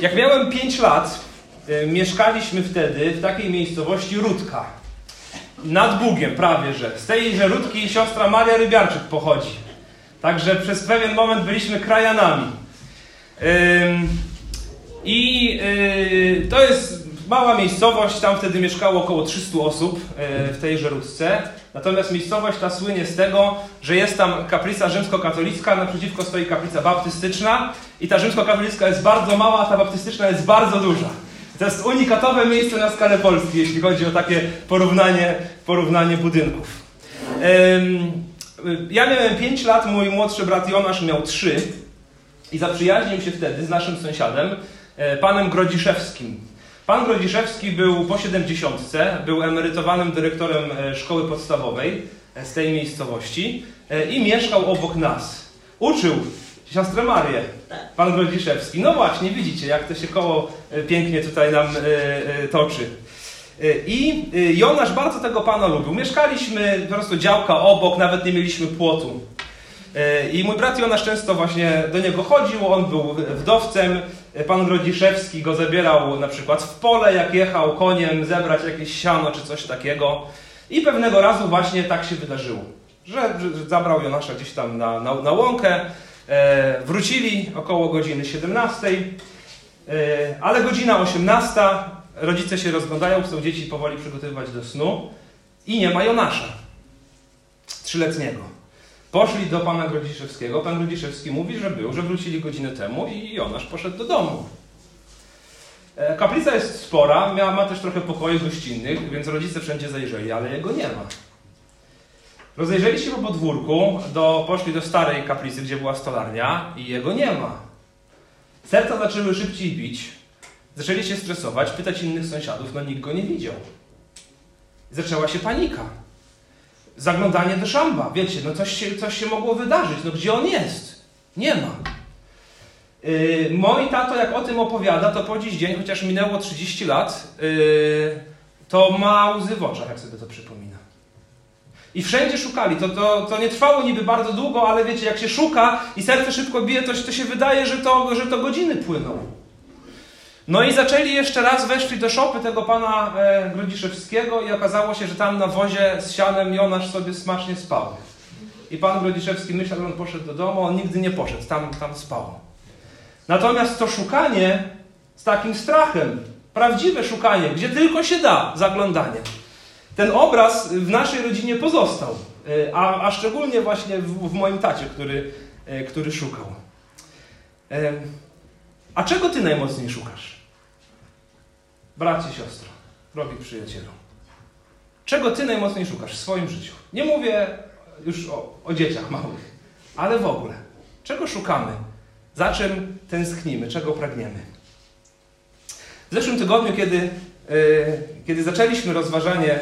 Jak miałem 5 lat, y, mieszkaliśmy wtedy w takiej miejscowości Rudka. Nad Bugiem prawie, że. Z tej Rudki siostra Maria Rybiarczyk pochodzi. Także przez pewien moment byliśmy krajanami. I y, to jest mała miejscowość, tam wtedy mieszkało około 300 osób y, w tej Żerusce. Natomiast miejscowość ta słynie z tego, że jest tam kaplica rzymskokatolicka, naprzeciwko stoi kaplica baptystyczna i ta rzymskokatolicka jest bardzo mała, a ta baptystyczna jest bardzo duża. To jest unikatowe miejsce na skalę Polski, jeśli chodzi o takie porównanie, porównanie budynków. Ja miałem 5 lat, mój młodszy brat Jonasz miał 3 i zaprzyjaźnił się wtedy z naszym sąsiadem, e, panem Grodziszewskim. Pan Grodziszewski był po 70, był emerytowanym dyrektorem e, szkoły podstawowej e, z tej miejscowości i mieszkał obok nas. Uczył siostrę Marię, pan Grodziszewski. No właśnie, widzicie, jak to się koło pięknie tutaj nam toczy. I Jonasz bardzo tego pana lubił. Mieszkaliśmy po prostu działka obok, nawet nie mieliśmy płotu. E, I mój brat Jonasz często właśnie do niego chodził, on był wdowcem. E, pan Grodziszewski go zabierał na przykład w pole, jak jechał koniem zebrać jakieś siano czy coś takiego. I pewnego razu właśnie tak się wydarzyło, że, że zabrał Jonasza gdzieś tam na, na, na łąkę. E, wrócili około godziny 17, e, ale godzina 18, rodzice się rozglądają, chcą dzieci powoli przygotowywać do snu i nie ma Jonasza, trzyletniego. Poszli do pana Grodziszewskiego. Pan Grodziszewski mówi, że był, że wrócili godzinę temu i Jonasz poszedł do domu. E, kaplica jest spora, miała, ma też trochę pokoi gościnnych, więc rodzice wszędzie zajrzeli, ale jego nie ma. Rozejrzeli się po podwórku, do, poszli do starej kaplicy, gdzie była stolarnia i jego nie ma. Serca zaczęły szybciej bić, zaczęli się stresować, pytać innych sąsiadów, no nikt go nie widział. Zaczęła się panika zaglądanie do szamba. Wiecie, no coś się, coś się mogło wydarzyć. No gdzie on jest? Nie ma. Yy, moi tato, jak o tym opowiada, to po dziś dzień, chociaż minęło 30 lat, yy, to ma łzy w oczach, jak sobie to przypomina. I wszędzie szukali. To, to, to nie trwało niby bardzo długo, ale wiecie, jak się szuka i serce szybko bije, to, to się wydaje, że to, że to godziny płyną. No i zaczęli jeszcze raz, weszli do szopy tego pana e, Grodziszewskiego i okazało się, że tam na wozie z sianem Jonasz sobie smacznie spał. I pan Grodziszewski myślał, że on poszedł do domu, on nigdy nie poszedł, tam, tam spał. Natomiast to szukanie z takim strachem, prawdziwe szukanie, gdzie tylko się da, zaglądanie. Ten obraz w naszej rodzinie pozostał, e, a, a szczególnie właśnie w, w moim tacie, który, e, który szukał. E, a czego ty najmocniej szukasz? Bracie, siostro, drogi przyjacielu. Czego ty najmocniej szukasz w swoim życiu? Nie mówię już o, o dzieciach małych, ale w ogóle. Czego szukamy? Za czym tęsknimy? Czego pragniemy? W zeszłym tygodniu, kiedy, yy, kiedy zaczęliśmy rozważanie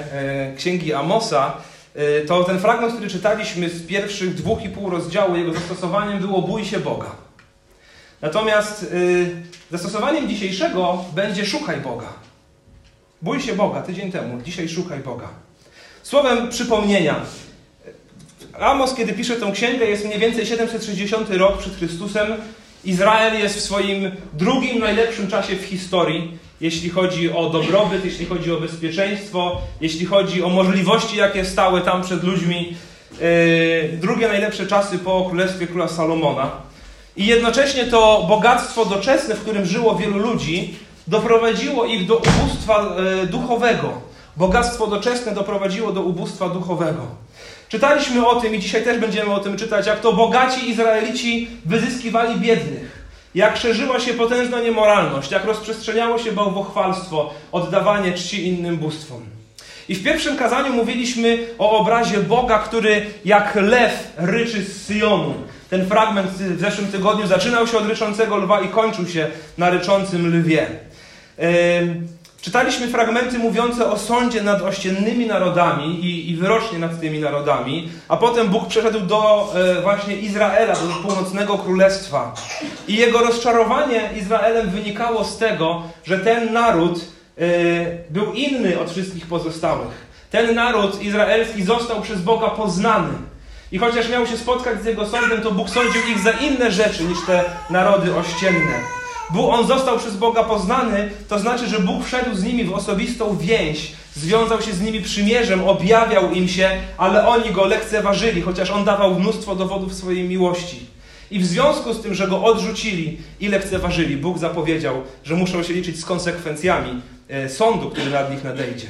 yy, księgi Amosa, yy, to ten fragment, który czytaliśmy z pierwszych dwóch i pół rozdziału, jego zastosowaniem było bój się Boga. Natomiast zastosowaniem dzisiejszego będzie szukaj Boga. Bój się Boga tydzień temu, dzisiaj szukaj Boga. Słowem przypomnienia. Amos, kiedy pisze tę księgę, jest mniej więcej 760 rok przed Chrystusem. Izrael jest w swoim drugim najlepszym czasie w historii, jeśli chodzi o dobrobyt, jeśli chodzi o bezpieczeństwo, jeśli chodzi o możliwości, jakie stały tam przed ludźmi. Yy, drugie najlepsze czasy po królestwie króla Salomona. I jednocześnie to bogactwo doczesne, w którym żyło wielu ludzi, doprowadziło ich do ubóstwa e, duchowego. Bogactwo doczesne doprowadziło do ubóstwa duchowego. Czytaliśmy o tym i dzisiaj też będziemy o tym czytać, jak to bogaci Izraelici wyzyskiwali biednych. Jak szerzyła się potężna niemoralność, jak rozprzestrzeniało się bałwochwalstwo, oddawanie czci innym bóstwom. I w pierwszym kazaniu mówiliśmy o obrazie Boga, który jak lew ryczy z Syjonu. Ten fragment w zeszłym tygodniu zaczynał się od ryczącego lwa i kończył się na ryczącym lwie. Czytaliśmy fragmenty mówiące o sądzie nad ościennymi narodami i, i wyrocznie nad tymi narodami, a potem Bóg przeszedł do e, właśnie Izraela, do północnego królestwa. I jego rozczarowanie Izraelem wynikało z tego, że ten naród e, był inny od wszystkich pozostałych. Ten naród izraelski został przez Boga poznany. I chociaż miał się spotkać z jego sądem, to Bóg sądził ich za inne rzeczy niż te narody ościenne. Bóg, on został przez Boga poznany, to znaczy, że Bóg wszedł z nimi w osobistą więź, związał się z nimi przymierzem, objawiał im się, ale oni go lekceważyli, chociaż on dawał mnóstwo dowodów swojej miłości. I w związku z tym, że go odrzucili i lekceważyli, Bóg zapowiedział, że muszą się liczyć z konsekwencjami e, sądu, który nad nich nadejdzie.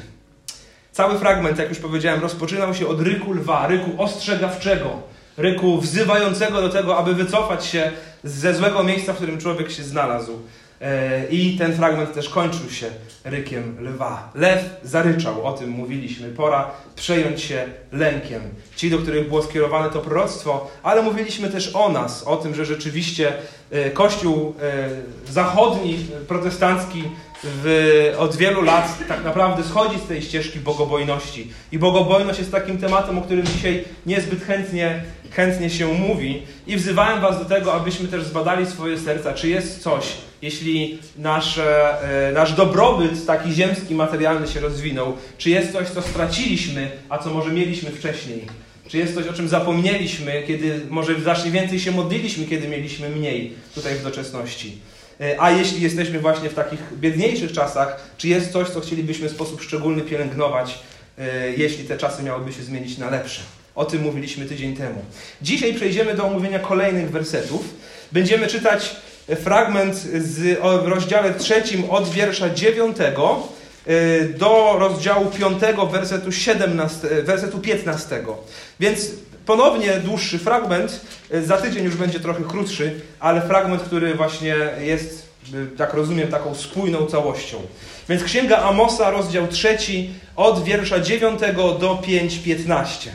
Cały fragment, jak już powiedziałem, rozpoczynał się od ryku lwa, ryku ostrzegawczego, ryku wzywającego do tego, aby wycofać się ze złego miejsca, w którym człowiek się znalazł. E, I ten fragment też kończył się rykiem lwa. Lew zaryczał, o tym mówiliśmy. Pora przejąć się lękiem. Ci, do których było skierowane to proroctwo, ale mówiliśmy też o nas, o tym, że rzeczywiście e, Kościół e, zachodni, protestancki w, od wielu lat tak naprawdę schodzi z tej ścieżki bogobojności. I bogobojność jest takim tematem, o którym dzisiaj niezbyt chętnie, chętnie się mówi. I wzywałem Was do tego, abyśmy też zbadali swoje serca, czy jest coś, jeśli nasz, e, nasz dobrobyt taki ziemski, materialny się rozwinął, czy jest coś, co straciliśmy, a co może mieliśmy wcześniej. Czy jest coś, o czym zapomnieliśmy, kiedy może znacznie więcej się modliliśmy, kiedy mieliśmy mniej tutaj w doczesności. E, a jeśli jesteśmy właśnie w takich biedniejszych czasach, czy jest coś, co chcielibyśmy w sposób szczególny pielęgnować, e, jeśli te czasy miałyby się zmienić na lepsze? O tym mówiliśmy tydzień temu. Dzisiaj przejdziemy do omówienia kolejnych wersetów. Będziemy czytać fragment z, w rozdziale trzecim od wiersza dziewiątego e, do rozdziału piątego wersetu, 17, wersetu 15. Więc Ponownie dłuższy fragment, e, za tydzień już będzie trochę krótszy, ale fragment, który właśnie jest, tak rozumiem, taką spójną całością. Więc Księga Amosa, rozdział trzeci, od wiersza 9 do 5:15.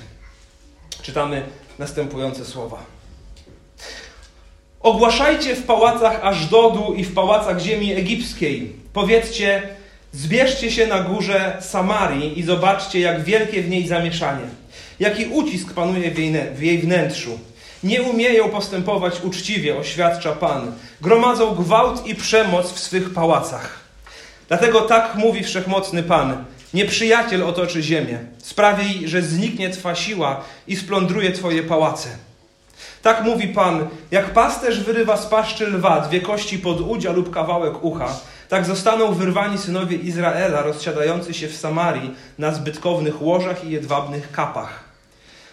Czytamy następujące słowa. Ogłaszajcie w pałacach Ażdodu i w pałacach ziemi egipskiej. Powiedzcie, zbierzcie się na górze Samarii i zobaczcie, jak wielkie w niej zamieszanie jaki ucisk panuje w jej wnętrzu. Nie umieją postępować uczciwie, oświadcza Pan. Gromadzą gwałt i przemoc w swych pałacach. Dlatego tak mówi wszechmocny Pan. Nieprzyjaciel otoczy ziemię. Sprawi, że zniknie Twa siła i splądruje Twoje pałace. Tak mówi Pan, jak pasterz wyrywa z paszczy lwa dwie kości pod udzia lub kawałek ucha, tak zostaną wyrwani synowie Izraela rozsiadający się w Samarii na zbytkownych łożach i jedwabnych kapach.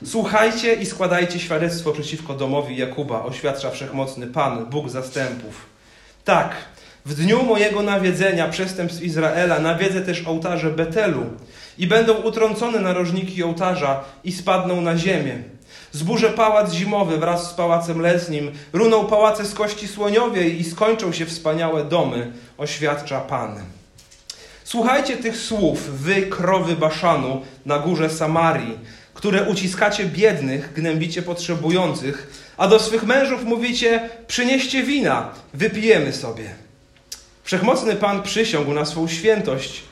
Słuchajcie i składajcie świadectwo przeciwko domowi Jakuba, oświadcza wszechmocny Pan, Bóg zastępów. Tak, w dniu mojego nawiedzenia przestępstw Izraela nawiedzę też ołtarze Betelu i będą utrącone narożniki ołtarza i spadną na ziemię. Zburzę pałac zimowy wraz z pałacem letnim, runą pałace z kości słoniowej i skończą się wspaniałe domy, oświadcza Pan. Słuchajcie tych słów, wy krowy Baszanu na górze Samarii, które uciskacie biednych, gnębicie potrzebujących, a do swych mężów mówicie: przynieście wina, wypijemy sobie. Wszechmocny Pan przysiągł na swą świętość.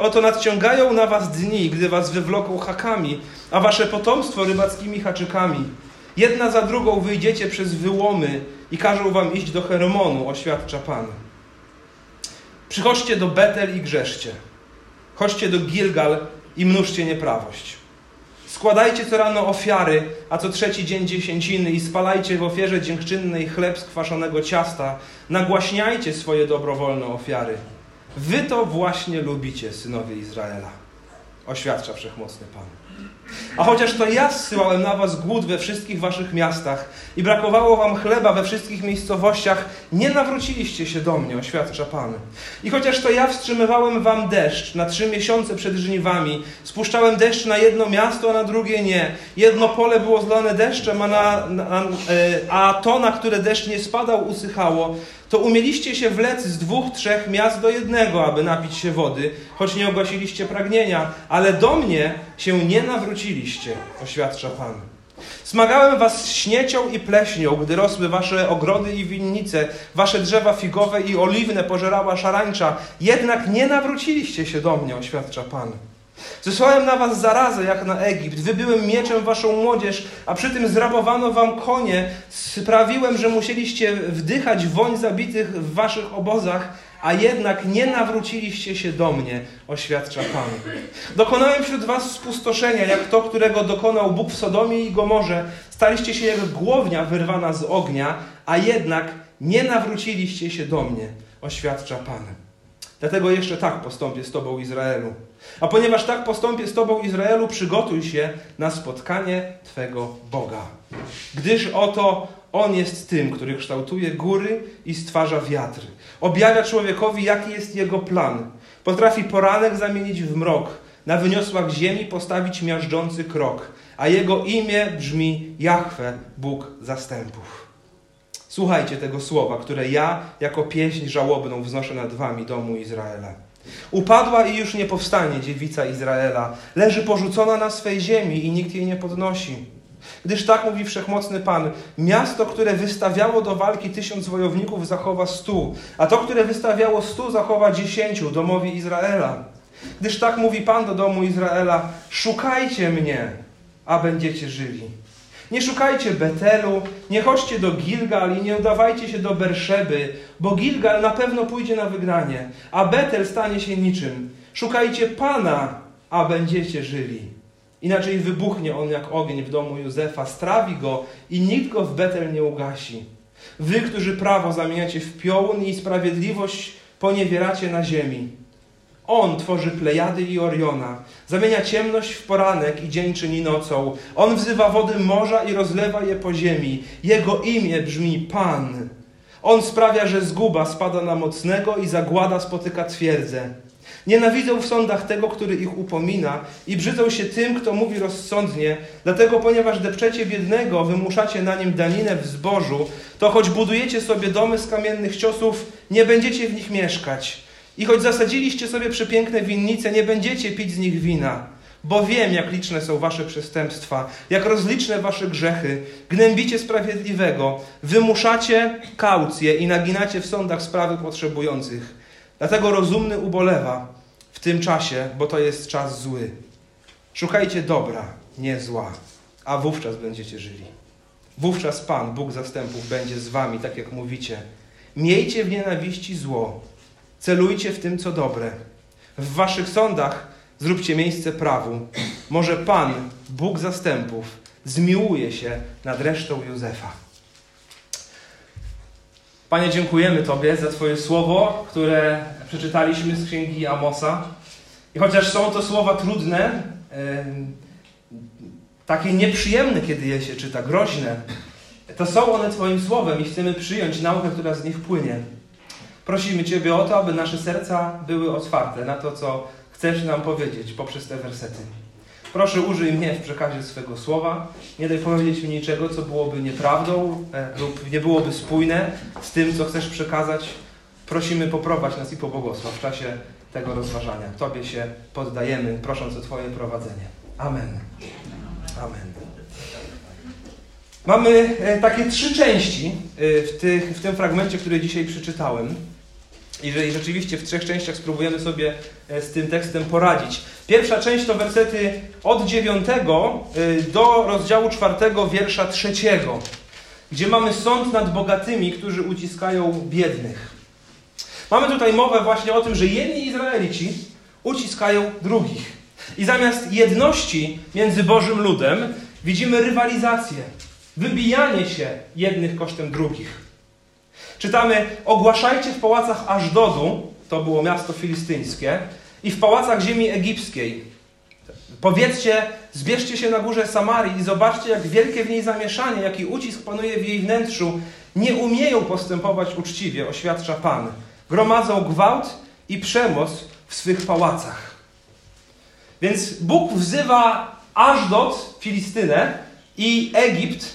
Oto nadciągają na was dni, gdy was wywloką hakami, a wasze potomstwo rybackimi haczykami. Jedna za drugą wyjdziecie przez wyłomy i każą wam iść do Hermonu, oświadcza Pan. Przychodźcie do Betel i grzeszcie. Chodźcie do Gilgal i mnóżcie nieprawość. Składajcie co rano ofiary, a co trzeci dzień dziesięciny i spalajcie w ofierze dziękczynnej chleb z kwaszonego ciasta. Nagłaśniajcie swoje dobrowolne ofiary. Wy to właśnie lubicie, synowie Izraela, oświadcza wszechmocny Pan. A chociaż to ja zsyłałem na was głód we wszystkich waszych miastach i brakowało wam chleba we wszystkich miejscowościach, nie nawróciliście się do mnie, oświadcza Pan. I chociaż to ja wstrzymywałem wam deszcz na trzy miesiące przed żniwami, spuszczałem deszcz na jedno miasto, a na drugie nie. Jedno pole było zlane deszczem, a, na, na, e, a to, na które deszcz nie spadał, usychało to umieliście się wlec z dwóch, trzech miast do jednego, aby napić się wody, choć nie ogłosiliście pragnienia, ale do mnie się nie nawróciliście, oświadcza Pan. Smagałem was śniecią i pleśnią, gdy rosły wasze ogrody i winnice, wasze drzewa figowe i oliwne pożerała szarańcza, jednak nie nawróciliście się do mnie, oświadcza Pan. Zesłałem na was zarazę jak na Egipt, wybyłem mieczem waszą młodzież, a przy tym zrabowano wam konie, sprawiłem, że musieliście wdychać woń zabitych w waszych obozach, a jednak nie nawróciliście się do mnie, oświadcza Pan. Dokonałem wśród was spustoszenia, jak to, którego dokonał Bóg w Sodomie i Gomorze. Staliście się jak głownia wyrwana z ognia, a jednak nie nawróciliście się do mnie, oświadcza Pan. Dlatego jeszcze tak postąpię z Tobą, Izraelu. A ponieważ tak postąpię z Tobą, Izraelu, przygotuj się na spotkanie Twego Boga. Gdyż oto On jest tym, który kształtuje góry i stwarza wiatr. Objawia człowiekowi, jaki jest Jego plan. Potrafi poranek zamienić w mrok, na wyniosłach ziemi postawić miażdżący krok, a Jego imię brzmi Jahwe, Bóg zastępów. Słuchajcie tego słowa, które ja jako pieśń żałobną wznoszę nad wami, domu Izraela. Upadła i już nie powstanie dziewica Izraela. Leży porzucona na swej ziemi i nikt jej nie podnosi. Gdyż tak mówi wszechmocny Pan, miasto, które wystawiało do walki tysiąc wojowników, zachowa stu, a to, które wystawiało stu, zachowa dziesięciu domowi Izraela. Gdyż tak mówi Pan do domu Izraela, szukajcie mnie, a będziecie żyli. Nie szukajcie Betelu, nie chodźcie do Gilgal i nie udawajcie się do Berszeby, bo Gilgal na pewno pójdzie na wygranie, a Betel stanie się niczym. Szukajcie Pana, a będziecie żyli. Inaczej wybuchnie on jak ogień w domu Józefa, strawi go i nikt go w Betel nie ugasi. Wy, którzy prawo zamieniacie w piołun i sprawiedliwość poniewieracie na ziemi. On tworzy Plejady i Oriona, zamienia ciemność w poranek i dzień czyni nocą. On wzywa wody morza i rozlewa je po ziemi. Jego imię brzmi Pan. On sprawia, że zguba spada na mocnego i zagłada spotyka twierdzę. Nienawidzą w sądach tego, który ich upomina i brzydzą się tym, kto mówi rozsądnie. Dlatego, ponieważ depczecie biednego, wymuszacie na nim daninę w zbożu, to choć budujecie sobie domy z kamiennych ciosów, nie będziecie w nich mieszkać. I choć zasadziliście sobie przepiękne winnice, nie będziecie pić z nich wina. Bo wiem, jak liczne są wasze przestępstwa, jak rozliczne wasze grzechy. Gnębicie sprawiedliwego, wymuszacie kaucję i naginacie w sądach sprawy potrzebujących. Dlatego rozumny ubolewa w tym czasie, bo to jest czas zły. Szukajcie dobra, nie zła, a wówczas będziecie żyli. Wówczas Pan, Bóg zastępów, będzie z wami, tak jak mówicie. Miejcie w nienawiści zło, celujcie w tym, co dobre. W waszych sądach zróbcie miejsce prawu. Może Pan, Bóg zastępów, zmiłuje się nad resztą Józefa. Panie, dziękujemy Tobie za Twoje słowo, które przeczytaliśmy z księgi Amosa. I chociaż są to słowa trudne, takie nieprzyjemne, kiedy je się czyta, groźne, to są one Twoim słowem i chcemy przyjąć naukę, która z nich płynie. Prosimy Ciebie o to, aby nasze serca były otwarte na to, co chcesz nam powiedzieć poprzez te wersety. Proszę użyj mnie w przekazie swego słowa. Nie daj powiedzieć mi niczego, co byłoby nieprawdą e, lub nie byłoby spójne z tym, co chcesz przekazać. Prosimy poprowadź nas i pobłogosław w czasie tego rozważania. Tobie się poddajemy, prosząc o Twoje prowadzenie. Amen. Amen. Mamy e, takie trzy części e, w, tych, w tym fragmencie, który dzisiaj przeczytałem. I że rzeczywiście w trzech częściach spróbujemy sobie e, z tym tekstem poradzić. Pierwsza część to wersety od 9 e, do rozdziału 4, wiersza 3, gdzie mamy sąd nad bogatymi, którzy uciskają biednych. Mamy tutaj mowę właśnie o tym, że jedni Izraelici uciskają drugich. I zamiast jedności między Bożym ludem widzimy rywalizację, wybijanie się jednych kosztem drugich. Czytamy, ogłaszajcie w pałacach Ażdodu, to było miasto filistyńskie, i w pałacach ziemi egipskiej. Powiedzcie, zbierzcie się na górze Samarii i zobaczcie, jak wielkie w niej zamieszanie, jaki ucisk panuje w jej wnętrzu. Nie umieją postępować uczciwie, oświadcza Pan. Gromadzą gwałt i przemoc w swych pałacach. Więc Bóg wzywa Ażdod, Filistynę i Egipt,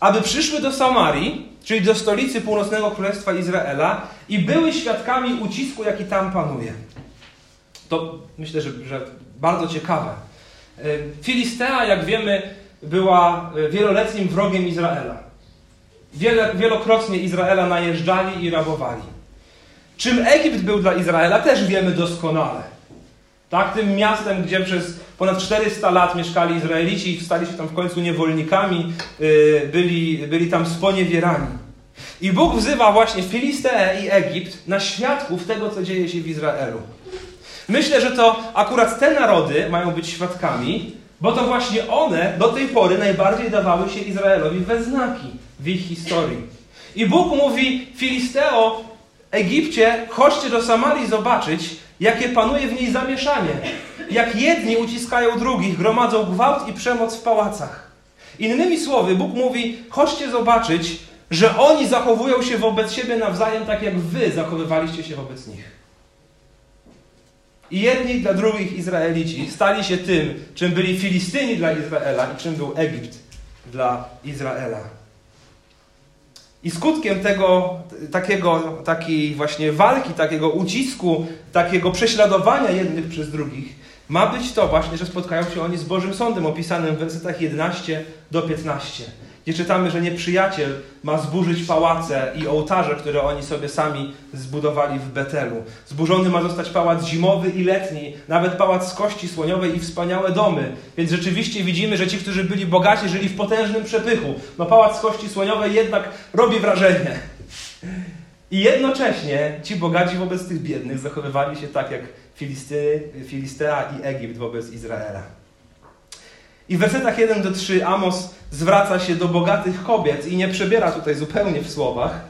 aby przyszły do Samarii czyli do stolicy północnego królestwa Izraela i były świadkami ucisku, jaki tam panuje. To myślę, że, że bardzo ciekawe. E, Filistea, jak wiemy, była e, wieloletnim wrogiem Izraela. Wiele, wielokrotnie Izraela najeżdżali i rabowali. Czym Egipt był dla Izraela, też wiemy doskonale. Tak, tym miastem, gdzie przez ponad 400 lat mieszkali Izraelici i stali się tam w końcu niewolnikami, y, byli, byli tam sponiewierani. I Bóg wzywa właśnie Filisteę i Egipt na świadków tego, co dzieje się w Izraelu. Myślę, że to akurat te narody mają być świadkami, bo to właśnie one do tej pory najbardziej dawały się Izraelowi we znaki w ich historii. I Bóg mówi, Filisteo, Egipcie, chodźcie do Samarii zobaczyć, jakie panuje w niej zamieszanie. Jak jedni uciskają drugich, gromadzą gwałt i przemoc w pałacach. Innymi słowy, Bóg mówi, chodźcie zobaczyć, że oni zachowują się wobec siebie nawzajem tak, jak wy zachowywaliście się wobec nich. I jedni dla drugich Izraelici stali się tym, czym byli Filistyni dla Izraela i czym był Egipt dla Izraela. I skutkiem tego takiego, takiej właśnie walki, takiego ucisku, takiego prześladowania jednych przez drugich ma być to właśnie, że spotkają się oni z Bożym Sądem opisanym w wersetach 11 do 15 gdzie czytamy, że nieprzyjaciel ma zburzyć pałace i ołtarze, które oni sobie sami zbudowali w Betelu. Zburzony ma zostać pałac zimowy i letni, nawet pałac z kości słoniowej i wspaniałe domy. Więc rzeczywiście widzimy, że ci, którzy byli bogaci, żyli w potężnym przepychu. No pałac z kości słoniowej jednak robi wrażenie. I jednocześnie ci bogaci wobec tych biednych zachowywali się tak jak Filisty, Filistea i Egipt wobec Izraela. I w wersetach 1 do 3 Amos zwraca się do bogatych kobiet i nie przebiera tutaj zupełnie w słowach.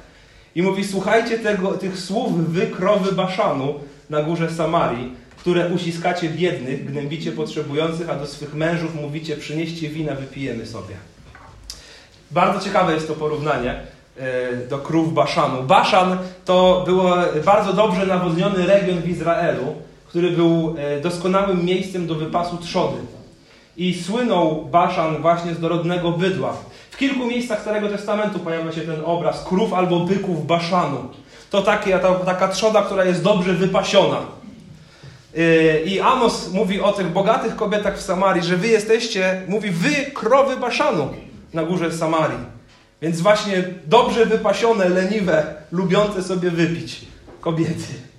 I mówi: Słuchajcie tego, tych słów wy krowy Baszanu na górze Samarii, które uciskacie biednych, gnębicie potrzebujących, a do swych mężów mówicie: Przynieście wina, wypijemy sobie. Bardzo ciekawe jest to porównanie e, do krów Baszanu. Baszan to był bardzo dobrze nawodniony region w Izraelu, który był e, doskonałym miejscem do wypasu trzody. I słynął Baszan właśnie z dorodnego bydła. W kilku miejscach Starego Testamentu pojawia się ten obraz krów albo byków Baszanu. To ta, taka trzoda, która jest dobrze wypasiona. Yy, I Amos mówi o tych bogatych kobietach w Samarii, że wy jesteście, mówi wy krowy Baszanu na górze Samarii. Więc właśnie dobrze wypasione, leniwe, lubiące sobie wypić kobiety.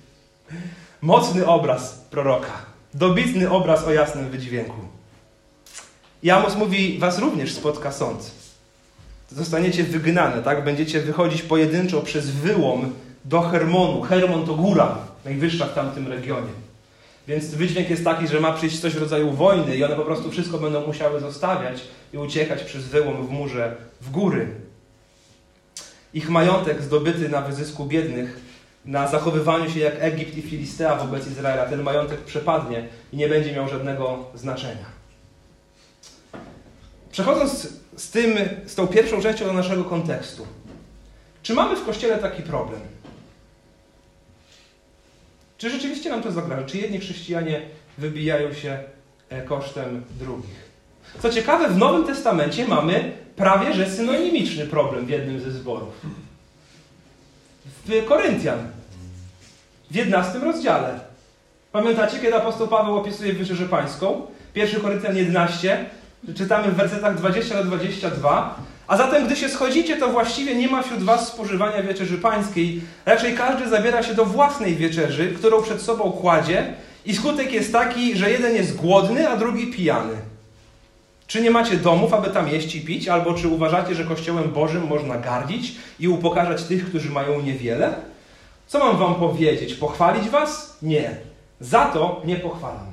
Mocny obraz proroka. Dobitny obraz o jasnym wydźwięku. I Amos mówi, was również spotka sąd. Zostaniecie wygnane, tak? Będziecie wychodzić pojedynczo przez wyłom do Hermonu. Hermon to góra, najwyższa w tamtym regionie. Więc wydźwięk jest taki, że ma przyjść coś w rodzaju wojny i one po prostu wszystko będą musiały zostawiać i uciekać przez wyłom w murze w góry. Ich majątek zdobyty na wyzysku biednych, na zachowywaniu się jak Egipt i Filistea wobec Izraela, ten majątek przepadnie i nie będzie miał żadnego znaczenia. Przechodząc z, tym, z tą pierwszą częścią do naszego kontekstu. Czy mamy w Kościele taki problem? Czy rzeczywiście nam to zagraża? Czy jedni chrześcijanie wybijają się e, kosztem drugich? Co ciekawe, w Nowym Testamencie mamy prawie że synonimiczny problem w jednym ze zborów. W Koryntian, w 11 rozdziale. Pamiętacie, kiedy apostoł Paweł opisuje Wieczerzę Pańską? 1 Koryntian 11, czytamy w wersetach 20 do 22. A zatem, gdy się schodzicie, to właściwie nie ma wśród was spożywania wieczerzy pańskiej. Raczej każdy zabiera się do własnej wieczerzy, którą przed sobą kładzie, i skutek jest taki, że jeden jest głodny, a drugi pijany. Czy nie macie domów, aby tam jeść i pić? Albo czy uważacie, że Kościołem Bożym można gardzić i upokarzać tych, którzy mają niewiele? Co mam wam powiedzieć? Pochwalić was? Nie. Za to nie pochwalam.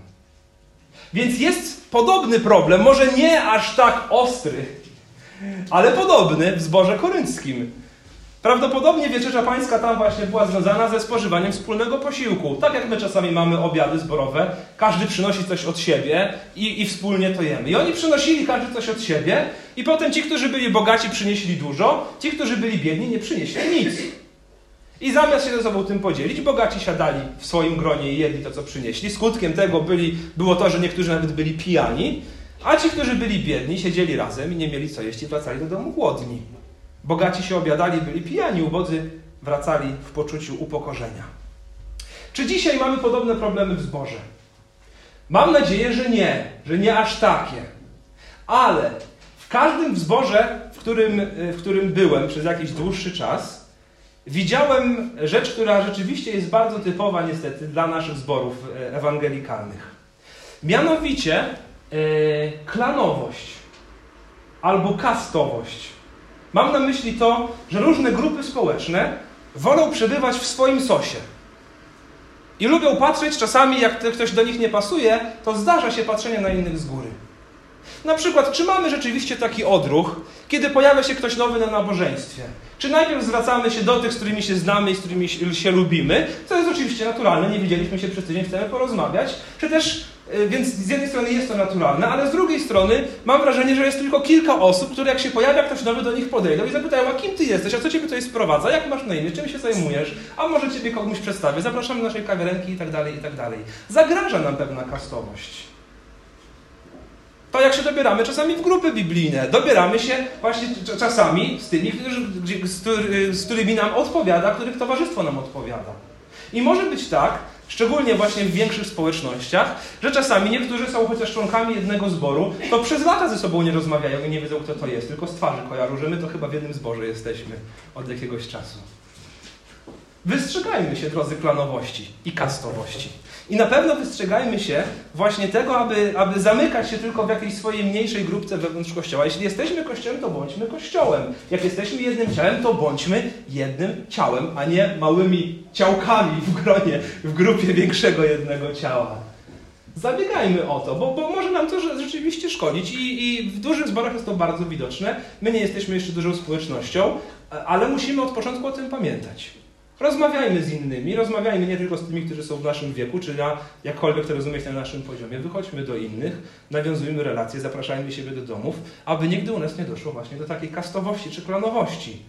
Więc jest podobny problem, może nie aż tak ostry, ale podobny w zborze korynckim. Prawdopodobnie wieczerza pańska tam właśnie była związana ze spożywaniem wspólnego posiłku. Tak jak my czasami mamy obiady zborowe, każdy przynosi coś od siebie i, i wspólnie to jemy. I oni przynosili każdy coś od siebie i potem ci, którzy byli bogaci przynieśli dużo, ci, którzy byli biedni nie przynieśli nic. I zamiast się ze sobą tym podzielić, bogaci siadali w swoim gronie i jedli to, co przynieśli. Skutkiem tego byli, było to, że niektórzy nawet byli pijani, a ci, którzy byli biedni, siedzieli razem i nie mieli co jeść i wracali do domu głodni. Bogaci się obiadali, byli pijani, ubodzy wracali w poczuciu upokorzenia. Czy dzisiaj mamy podobne problemy w zborze? Mam nadzieję, że nie, że nie aż takie. Ale w każdym zborze, w którym, w którym byłem przez jakiś dłuższy czas, widziałem rzecz, która rzeczywiście jest bardzo typowa niestety dla naszych zborów e, ewangelikalnych. Mianowicie e, klanowość albo kastowość. Mam na myśli to, że różne grupy społeczne wolą przebywać w swoim sosie. I lubią patrzeć czasami, jak ktoś do nich nie pasuje, to zdarza się patrzenie na innych z góry. Na przykład, czy mamy rzeczywiście taki odruch, kiedy pojawia się ktoś nowy na nabożeństwie? Czy najpierw zwracamy się do tych, z którymi się znamy i z którymi się lubimy, co jest oczywiście naturalne, nie widzieliśmy się przez tydzień, chcemy porozmawiać, czy też, więc z jednej strony jest to naturalne, ale z drugiej strony mam wrażenie, że jest tylko kilka osób, które jak się pojawia ktoś nowy, do nich podejdą i zapytają, a kim ty jesteś, a co ciebie tutaj sprowadza, jak masz na imię, czym się zajmujesz, a może ciebie komuś przedstawię, zapraszamy do naszej kawiarenki i tak dalej, i tak dalej. Zagraża nam pewna kastowość. To jak się dobieramy czasami w grupy biblijne. Dobieramy się właśnie czasami z tymi, z którymi nam odpowiada, których towarzystwo nam odpowiada. I może być tak, szczególnie właśnie w większych społecznościach, że czasami niektórzy są chociaż członkami jednego zboru, to przez lata ze sobą nie rozmawiają i nie wiedzą, kto to jest, tylko z twarzy kojarzą, że my to chyba w jednym zborze jesteśmy od jakiegoś czasu. Wystrzegajmy się, drodzy, klanowości i kastowości. I na pewno wystrzegajmy się właśnie tego, aby, aby zamykać się tylko w jakiejś swojej mniejszej grupce wewnątrz Kościoła. Jeśli jesteśmy Kościołem, to bądźmy Kościołem. Jak jesteśmy jednym ciałem, to bądźmy jednym ciałem, a nie małymi ciałkami w gronie, w grupie większego jednego ciała. Zabiegajmy o to, bo, bo może nam to rzeczywiście szkodzić I, i w dużych zborach jest to bardzo widoczne. My nie jesteśmy jeszcze dużą społecznością, ale musimy od początku o tym pamiętać. Rozmawiajmy z innymi, rozmawiajmy nie tylko z tymi, którzy są w naszym wieku, czy na jakkolwiek to rozumieć na naszym poziomie. Wychodźmy do innych, nawiązujmy relacje, zapraszajmy siebie do domów, aby nigdy u nas nie doszło właśnie do takiej kastowości czy klanowości.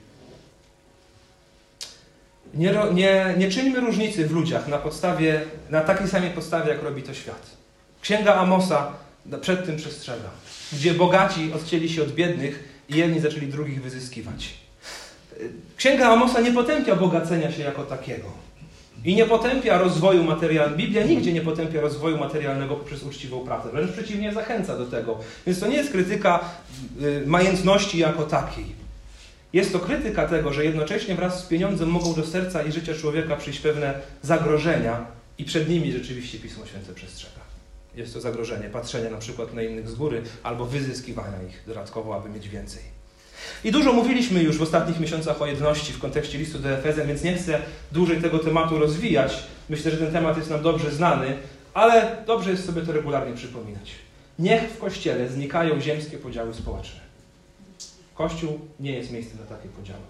Nie, nie, nie czyńmy różnicy w ludziach na podstawie, na takiej samej podstawie, jak robi to świat. Księga Amosa przed tym przestrzega, gdzie bogaci odcięli się od biednych i jedni zaczęli drugich wyzyskiwać. Księga Amosa nie potępia bogacenia się jako takiego. I nie potępia rozwoju materialnego. Biblia nigdzie nie potępia rozwoju materialnego poprzez uczciwą pracę. Wręcz przeciwnie, zachęca do tego. Więc to nie jest krytyka y, majętności jako takiej. Jest to krytyka tego, że jednocześnie wraz z pieniądzem mogą do serca i życia człowieka przyjść pewne zagrożenia i przed nimi rzeczywiście Pismo Święte przestrzega. Jest to zagrożenie patrzenia na przykład na innych z góry albo wyzyskiwania ich dodatkowo, aby mieć więcej. I dużo mówiliśmy już w ostatnich miesiącach o jedności w kontekście listu do Efezjan, więc nie chcę dłużej tego tematu rozwijać. Myślę, że ten temat jest nam dobrze znany, ale dobrze jest sobie to regularnie przypominać. Niech w Kościele znikają ziemskie podziały społeczne. Kościół nie jest miejscem na takie podziały.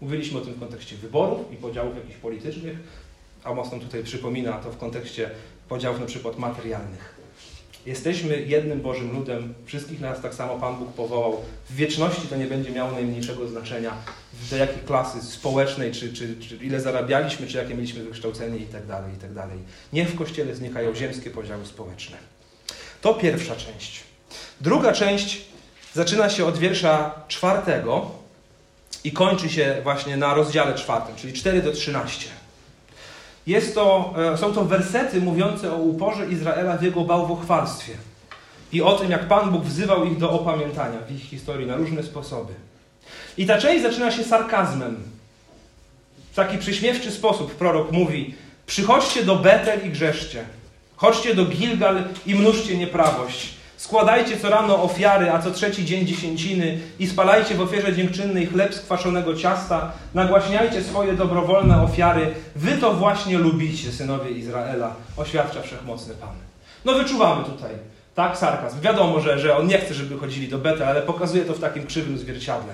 Mówiliśmy o tym w kontekście wyborów i podziałów jakichś politycznych, a mocno tutaj przypomina to w kontekście podziałów na przykład materialnych. Jesteśmy jednym Bożym ludem, wszystkich nas tak samo Pan Bóg powołał. W wieczności to nie będzie miało najmniejszego znaczenia, do jakiej klasy społecznej, czy, czy, czy ile zarabialiśmy, czy jakie mieliśmy wykształcenie itd., tak itd. Tak Niech w Kościele znikają ziemskie podziały społeczne. To pierwsza część. Druga część zaczyna się od wiersza czwartego i kończy się właśnie na rozdziale czwartym, czyli 4 do 13. Jest to, e, są to wersety mówiące o uporze Izraela w jego bałwochwalstwie i o tym, jak Pan Bóg wzywał ich do opamiętania w ich historii na różne sposoby. I ta część zaczyna się sarkazmem. W taki przyśmiewczy sposób prorok mówi: Przychodźcie do Betel i grzeszcie. Chodźcie do Gilgal i mnóżcie nieprawość. Składajcie co rano ofiary, a co trzeci dzień dziesięciny i spalajcie w ofierze dziękczynnej chleb z kwaszonego ciasta. Nagłaśniajcie swoje dobrowolne ofiary. Wy to właśnie lubicie, synowie Izraela, oświadcza wszechmocny Pan. No wyczuwamy tutaj, tak, sarkazm. Wiadomo, że, że on nie chce, żeby chodzili do Beta, ale pokazuje to w takim krzywym zwierciadle.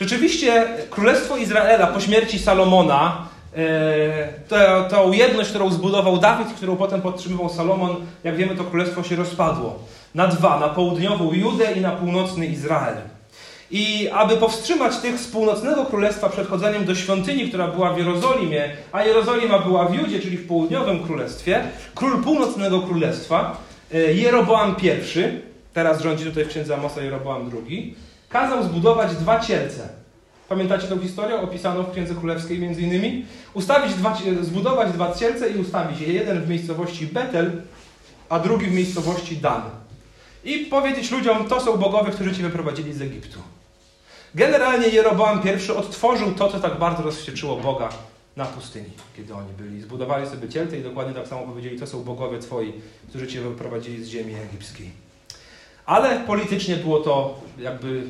Rzeczywiście Królestwo Izraela po śmierci Salomona E, tą jedność, którą zbudował Dawid, którą potem podtrzymywał Salomon, jak wiemy, to królestwo się rozpadło na dwa, na południową Judę i na północny Izrael. I aby powstrzymać tych z północnego królestwa przed chodzeniem do świątyni, która była w Jerozolimie, a Jerozolima była w Judzie, czyli w południowym królestwie, król północnego królestwa, e, Jeroboam I, teraz rządzi tutaj w księdze Amosa Jeroboam II, kazał zbudować dwa cielce Pamiętacie tą historię opisaną w Księdze Królewskiej między innymi? Ustawić dwa, zbudować dwa cielce i ustawić je. Jeden w miejscowości Betel, a drugi w miejscowości Dan. I powiedzieć ludziom, to są bogowie, którzy Cię wyprowadzili z Egiptu. Generalnie Jeroboam I odtworzył to, co tak bardzo rozwścieczyło Boga na pustyni, kiedy oni byli. Zbudowali sobie cielce i dokładnie tak samo powiedzieli, to są bogowie Twoi, którzy Cię wyprowadzili z ziemi egipskiej. Ale politycznie było to jakby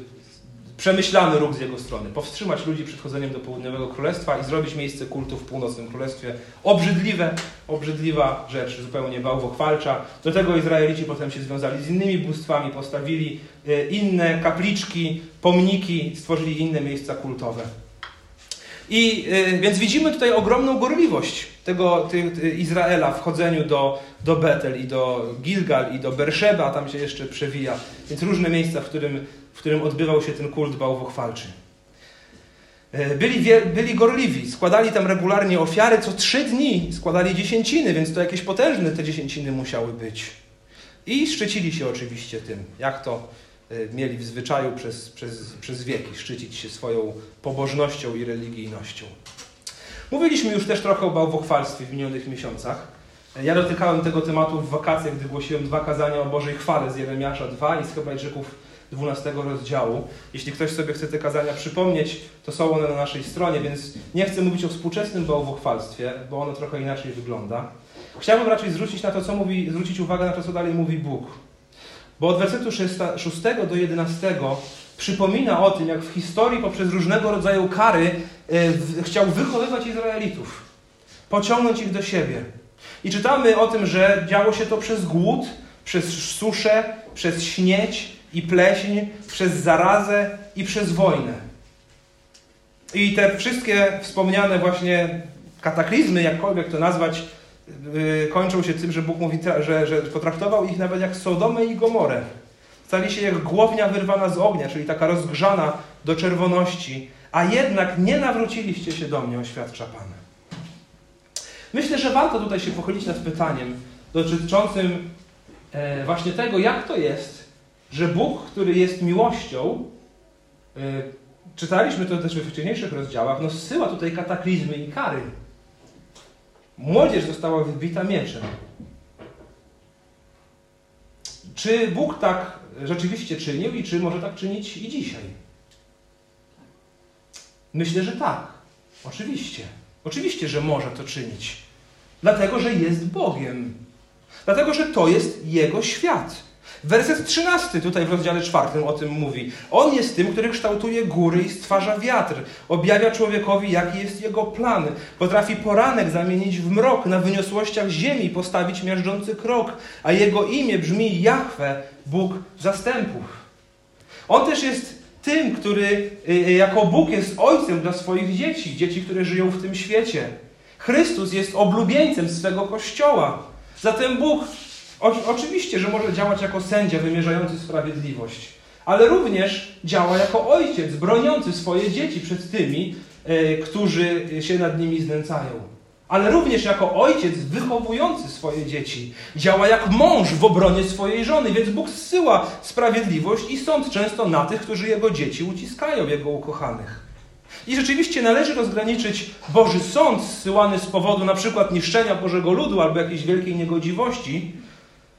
przemyślany ruch z jego strony. Powstrzymać ludzi przed chodzeniem do południowego królestwa i zrobić miejsce kultu w północnym królestwie. Obrzydliwe, obrzydliwa rzecz, zupełnie bałwochwalcza. Do tego Izraelici potem się związali z innymi bóstwami, postawili e, inne kapliczki, pomniki, stworzyli inne miejsca kultowe. I y, więc widzimy tutaj ogromną gorliwość tego Izraela w chodzeniu do, do Betel i do Gilgal i do Berszeba, tam się jeszcze przewija. Więc różne miejsca, w którym, w którym odbywał się ten kult bałwochwalczy. Y, byli, byli gorliwi, składali tam regularnie ofiary, co trzy dni składali dziesięciny, więc to jakieś potężne te dziesięciny musiały być. I szczycili się oczywiście tym, jak to Y, mieli w zwyczaju przez, przez, przez wieki szczycić się swoją pobożnością i religijnością. Mówiliśmy już też trochę o bałwochwalstwie w minionych miesiącach. Ja dotykałem tego tematu w wakacjach, gdy głosiłem dwa kazania o Bożej chwale z Jeremiasza 2 i z Hebrajczyków 12 rozdziału. Jeśli ktoś sobie chce te kazania przypomnieć, to są one na naszej stronie, więc nie chcę mówić o współczesnym bałwochwalstwie, bo ono trochę inaczej wygląda. Chciałbym raczej zwrócić na to, co mówi, zwrócić uwagę na to, co dalej mówi Bóg. Bo od wersetu 6 do 11 przypomina o tym, jak w historii poprzez różnego rodzaju kary e, chciał wychowywać Izraelitów, pociągnąć ich do siebie. I czytamy o tym, że działo się to przez głód, przez suszę, przez śnieć i pleśń, przez zarazę i przez wojnę. I te wszystkie wspomniane właśnie kataklizmy, jakkolwiek to nazwać, Y, kończą się tym, że Bóg mówi, że, że potraktował ich nawet jak Sodomę i Gomorę. Stali się jak głownia wyrwana z ognia, czyli taka rozgrzana do czerwoności, a jednak nie nawróciliście się do mnie, oświadcza Pan. Myślę, że warto tutaj się pochylić nad pytaniem dotyczącym e, właśnie tego, jak to jest, że Bóg, który jest miłością, e, czytaliśmy to też w wcześniejszych rozdziałach, no zsyła tutaj kataklizmy i kary. Młodzież została wybita mieczem. Czy Bóg tak rzeczywiście czynił i czy może tak czynić i dzisiaj? Myślę, że tak. Oczywiście. Oczywiście, że może to czynić. Dlatego, że jest Bogiem. Dlatego, że to jest Jego świat. Werset 13 tutaj w rozdziale 4 o tym mówi. On jest tym, który kształtuje góry i stwarza wiatr. Objawia człowiekowi, jaki jest jego plan. Potrafi poranek zamienić w mrok, na wyniosłościach ziemi postawić miażdżący krok, a jego imię brzmi Jahwe, Bóg zastępów. On też jest tym, który y, y, jako Bóg jest ojcem dla swoich dzieci, dzieci, które żyją w tym świecie. Chrystus jest oblubieńcem swego kościoła. Zatem Bóg o, oczywiście, że może działać jako sędzia wymierzający sprawiedliwość, ale również działa jako ojciec broniący swoje dzieci przed tymi, e, którzy się nad nimi znęcają. Ale również jako ojciec wychowujący swoje dzieci. Działa jak mąż w obronie swojej żony, więc Bóg zsyła sprawiedliwość i sąd często na tych, którzy jego dzieci uciskają, jego ukochanych. I rzeczywiście należy rozgraniczyć Boży sąd zsyłany z powodu na przykład niszczenia Bożego ludu albo jakiejś wielkiej niegodziwości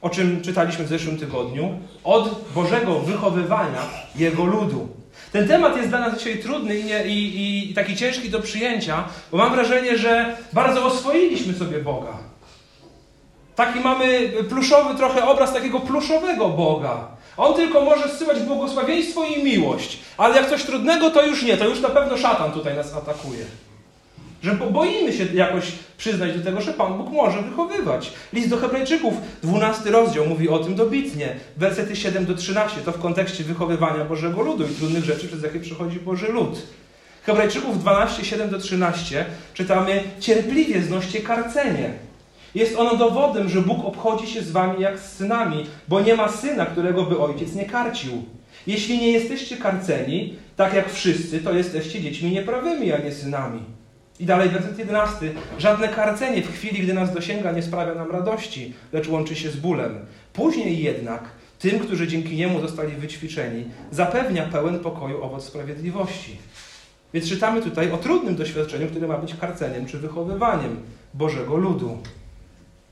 o czym czytaliśmy w zeszłym tygodniu, od Bożego wychowywania Jego ludu. Ten temat jest dla nas dzisiaj trudny i, nie, i, i taki ciężki do przyjęcia, bo mam wrażenie, że bardzo oswoiliśmy sobie Boga. Taki mamy pluszowy trochę obraz takiego pluszowego Boga. On tylko może zsyłać błogosławieństwo i miłość, ale jak coś trudnego, to już nie, to już na pewno szatan tutaj nas atakuje. Że boimy się jakoś przyznać do tego, że Pan Bóg może wychowywać. List do Hebrajczyków, 12 rozdział, mówi o tym dobitnie. Wersety 7 do 13 to w kontekście wychowywania Bożego ludu i trudnych rzeczy, przez jakie przechodzi Boży lud. Hebrajczyków 12, 7 do 13 czytamy: Cierpliwie znoście karcenie. Jest ono dowodem, że Bóg obchodzi się z wami jak z synami, bo nie ma syna, którego by ojciec nie karcił. Jeśli nie jesteście karceni, tak jak wszyscy, to jesteście dziećmi nieprawymi, a nie synami. I dalej werset 11. Żadne karcenie w chwili, gdy nas dosięga, nie sprawia nam radości, lecz łączy się z bólem. Później jednak tym, którzy dzięki niemu zostali wyćwiczeni, zapewnia pełen pokoju owoc sprawiedliwości. Więc czytamy tutaj o trudnym doświadczeniu, które ma być karceniem czy wychowywaniem Bożego ludu.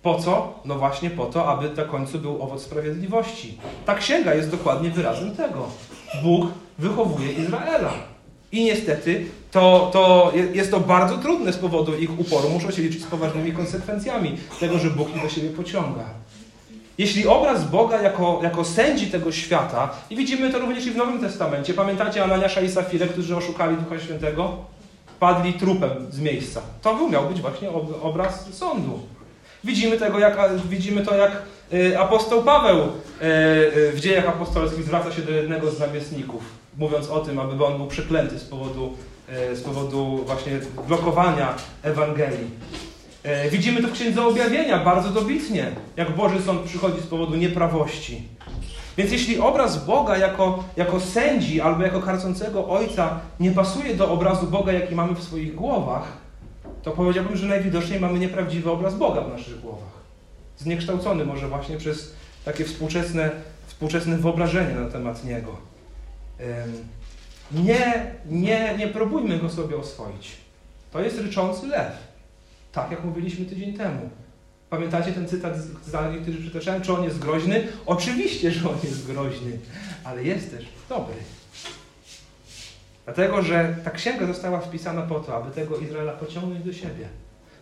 Po co? No właśnie po to, aby na końcu był owoc sprawiedliwości. Ta księga jest dokładnie wyrazem tego. Bóg wychowuje Izraela. I niestety to, to jest to bardzo trudne z powodu ich uporu. Muszą się liczyć z poważnymi konsekwencjami tego, że Bóg ich do siebie pociąga. Jeśli obraz Boga jako, jako sędzi tego świata, i widzimy to również i w Nowym Testamencie, pamiętacie Ananiasza i Safirę, którzy oszukali Ducha Świętego? Padli trupem z miejsca. To miał być właśnie obraz sądu. Widzimy, tego, jak, widzimy to, jak y, apostoł Paweł y, y, w dziejach apostolskich zwraca się do jednego z namiestników, mówiąc o tym, aby on był przeklęty z powodu, z powodu właśnie blokowania Ewangelii. Widzimy to w Księdze Objawienia bardzo dobitnie, jak Boży Sąd przychodzi z powodu nieprawości. Więc jeśli obraz Boga jako, jako sędzi albo jako karcącego Ojca nie pasuje do obrazu Boga, jaki mamy w swoich głowach, to powiedziałbym, że najwidoczniej mamy nieprawdziwy obraz Boga w naszych głowach. Zniekształcony może właśnie przez takie współczesne, współczesne wyobrażenie na temat Niego. Nie, nie, nie próbujmy go sobie oswoić. To jest ryczący lew. Tak jak mówiliśmy tydzień temu. Pamiętacie ten cytat z Danii, który przytoczyłem? Czy on jest groźny? Oczywiście, że on jest groźny, ale jest też dobry. Dlatego, że ta księga została wpisana po to, aby tego Izraela pociągnąć do siebie.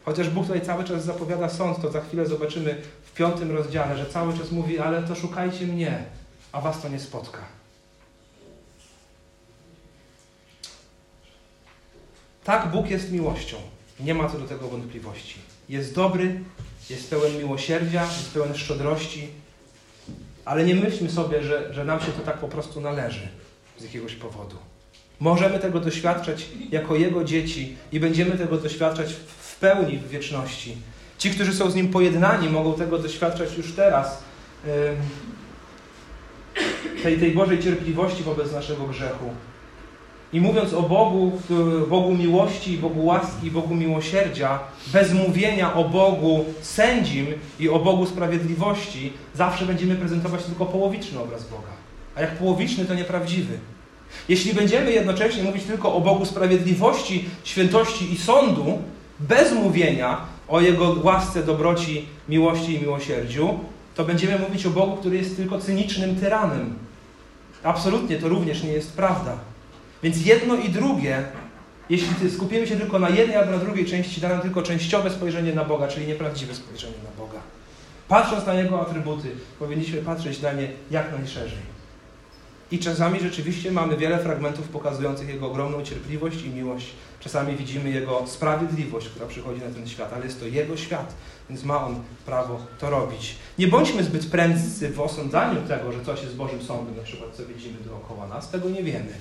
Chociaż Bóg tutaj cały czas zapowiada sąd, to za chwilę zobaczymy w piątym rozdziale, że cały czas mówi, ale to szukajcie mnie, a was to nie spotka. Tak, Bóg jest miłością. Nie ma co do tego wątpliwości. Jest dobry, jest pełen miłosierdzia, jest pełen szczodrości, ale nie myślmy sobie, że, że nam się to tak po prostu należy z jakiegoś powodu. Możemy tego doświadczać jako Jego dzieci i będziemy tego doświadczać w pełni w wieczności. Ci, którzy są z Nim pojednani, mogą tego doświadczać już teraz. Tej, tej Bożej cierpliwości wobec naszego grzechu. I mówiąc o Bogu, Bogu miłości, Bogu łaski, Bogu miłosierdzia, bez mówienia o Bogu sędzim i o Bogu sprawiedliwości, zawsze będziemy prezentować tylko połowiczny obraz Boga. A jak połowiczny, to nieprawdziwy. Jeśli będziemy jednocześnie mówić tylko o Bogu sprawiedliwości, świętości i sądu, bez mówienia o Jego łasce, dobroci, miłości i miłosierdziu, to będziemy mówić o Bogu, który jest tylko cynicznym tyranem. Absolutnie to również nie jest prawda. Więc jedno i drugie, jeśli skupimy się tylko na jednej albo na drugiej części, da nam tylko częściowe spojrzenie na Boga, czyli nieprawdziwe spojrzenie na Boga. Patrząc na Jego atrybuty, powinniśmy patrzeć na nie jak najszerzej. I czasami rzeczywiście mamy wiele fragmentów pokazujących Jego ogromną cierpliwość i miłość. Czasami widzimy Jego sprawiedliwość, która przychodzi na ten świat, ale jest to Jego świat, więc ma On prawo to robić. Nie bądźmy zbyt prędcy w osądzaniu tego, że coś jest Bożym sądem, na przykład co widzimy dookoła nas, tego nie wiemy.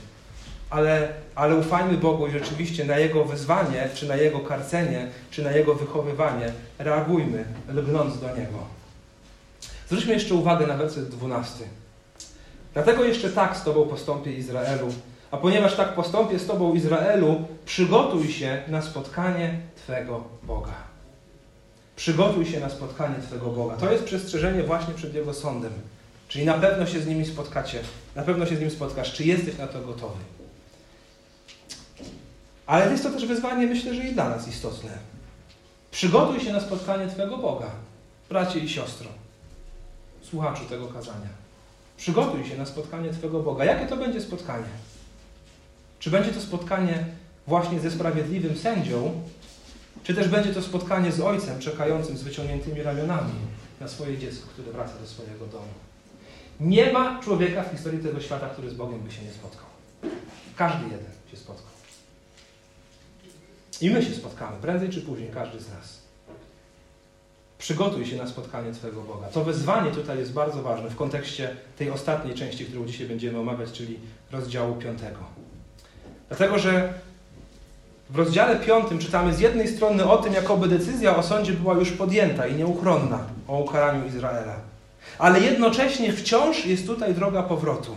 Ale, ale ufajmy Bogu i rzeczywiście na Jego wezwanie, czy na Jego karcenie, czy na Jego wychowywanie reagujmy, lgnąc do Niego. Zwróćmy jeszcze uwagę na werset 12. Dlatego jeszcze tak z Tobą postąpię Izraelu. A ponieważ tak postąpię z Tobą Izraelu, przygotuj się na spotkanie Twego Boga. Przygotuj się na spotkanie Twego Boga. To jest przestrzeżenie właśnie przed Jego sądem. Czyli na pewno się z nimi spotkacie. Na pewno się z nim spotkasz. Czy jesteś na to gotowy? Ale jest to też wyzwanie, myślę, że i dla nas istotne. Przygotuj się na spotkanie Twego Boga, bracie i siostro, słuchaczu tego kazania. Przygotuj się na spotkanie Twego Boga. Jakie to będzie spotkanie? Czy będzie to spotkanie właśnie ze sprawiedliwym sędzią, czy też będzie to spotkanie z ojcem czekającym z wyciągniętymi ramionami na swoje dziecko, które wraca do swojego domu? Nie ma człowieka w historii tego świata, który z Bogiem by się nie spotkał. Każdy jeden się spotkał. I my się spotkamy, prędzej czy później, każdy z nas. Przygotuj się na spotkanie Twojego Boga. To wezwanie tutaj jest bardzo ważne w kontekście tej ostatniej części, którą dzisiaj będziemy omawiać, czyli rozdziału piątego. Dlatego, że w rozdziale piątym czytamy z jednej strony o tym, jakoby decyzja o sądzie była już podjęta i nieuchronna o ukaraniu Izraela. Ale jednocześnie wciąż jest tutaj droga powrotu.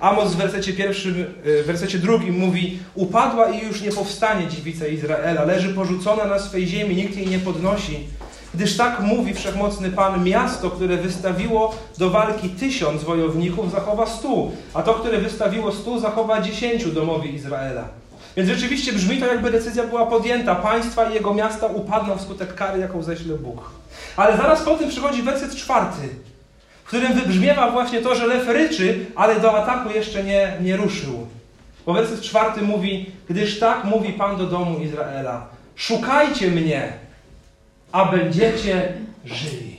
Amos w wersecie pierwszym, w wersecie drugim mówi Upadła i już nie powstanie dziewica Izraela, leży porzucona na swej ziemi, nikt jej nie podnosi. Gdyż tak mówi wszechmocny Pan, miasto, które wystawiło do walki tysiąc wojowników, zachowa stu, a to, które wystawiło stu, zachowa dziesięciu domowi Izraela. Więc rzeczywiście brzmi to, jakby decyzja była podjęta. Państwa i jego miasta upadną wskutek kary, jaką ześle Bóg. Ale zaraz po tym przychodzi werset czwarty, którym wybrzmiewa właśnie to, że lew ryczy, ale do ataku jeszcze nie, nie ruszył. Bo werset czwarty mówi, gdyż tak mówi Pan do domu Izraela, szukajcie mnie, a będziecie żyli.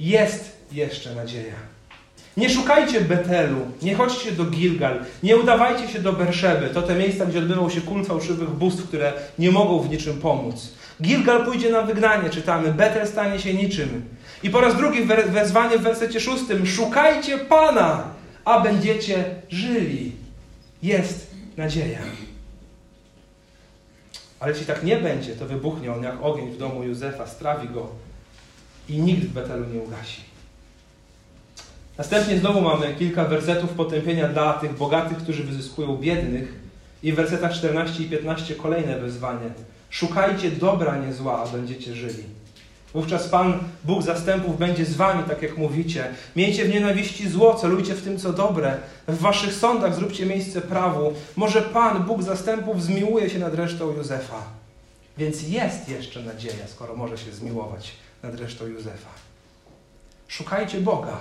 Jest jeszcze nadzieja. Nie szukajcie Betelu, nie chodźcie do Gilgal, nie udawajcie się do Berszeby. To te miejsca, gdzie odbywał się kult fałszywych bóstw, które nie mogą w niczym pomóc. Gilgal pójdzie na wygnanie, czytamy. Betel stanie się niczym. I po raz drugi wezwanie w wersecie szóstym. Szukajcie Pana, a będziecie żyli. Jest nadzieja. Ale jeśli tak nie będzie, to wybuchnie on jak ogień w domu Józefa, strawi go i nikt w Betelu nie ugasi. Następnie znowu mamy kilka wersetów potępienia dla tych bogatych, którzy wyzyskują biednych i w wersetach 14 i 15 kolejne wezwanie. Szukajcie dobra, nie zła, a będziecie żyli. Wówczas Pan, Bóg zastępów, będzie z wami, tak jak mówicie. Miejcie w nienawiści zło, celujcie w tym, co dobre. W waszych sądach zróbcie miejsce prawu. Może Pan, Bóg zastępów, zmiłuje się nad resztą Józefa. Więc jest jeszcze nadzieja, skoro może się zmiłować nad resztą Józefa. Szukajcie Boga.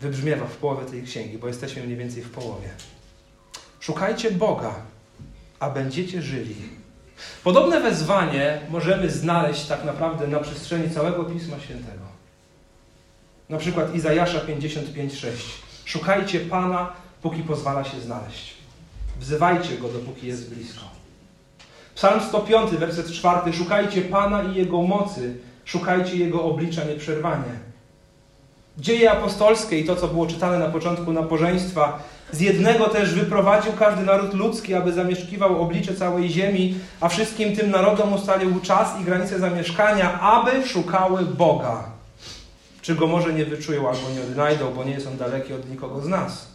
Wybrzmiewa w połowie tej księgi, bo jesteśmy mniej więcej w połowie. Szukajcie Boga, a będziecie żyli. Podobne wezwanie możemy znaleźć tak naprawdę na przestrzeni całego Pisma Świętego. Na przykład Izajasza 55:6. Szukajcie Pana, póki pozwala się znaleźć. Wzywajcie Go, dopóki jest blisko. Psalm 105, werset 4. Szukajcie Pana i Jego mocy, szukajcie Jego oblicza nieprzerwanie. Dzieje apostolskie i to, co było czytane na początku nabożeństwa, z jednego też wyprowadził każdy naród ludzki, aby zamieszkiwał oblicze całej ziemi, a wszystkim tym narodom ustalił czas i granice zamieszkania, aby szukały Boga. Czy go może nie wyczują albo nie odnajdą, bo nie jest on daleki od nikogo z nas.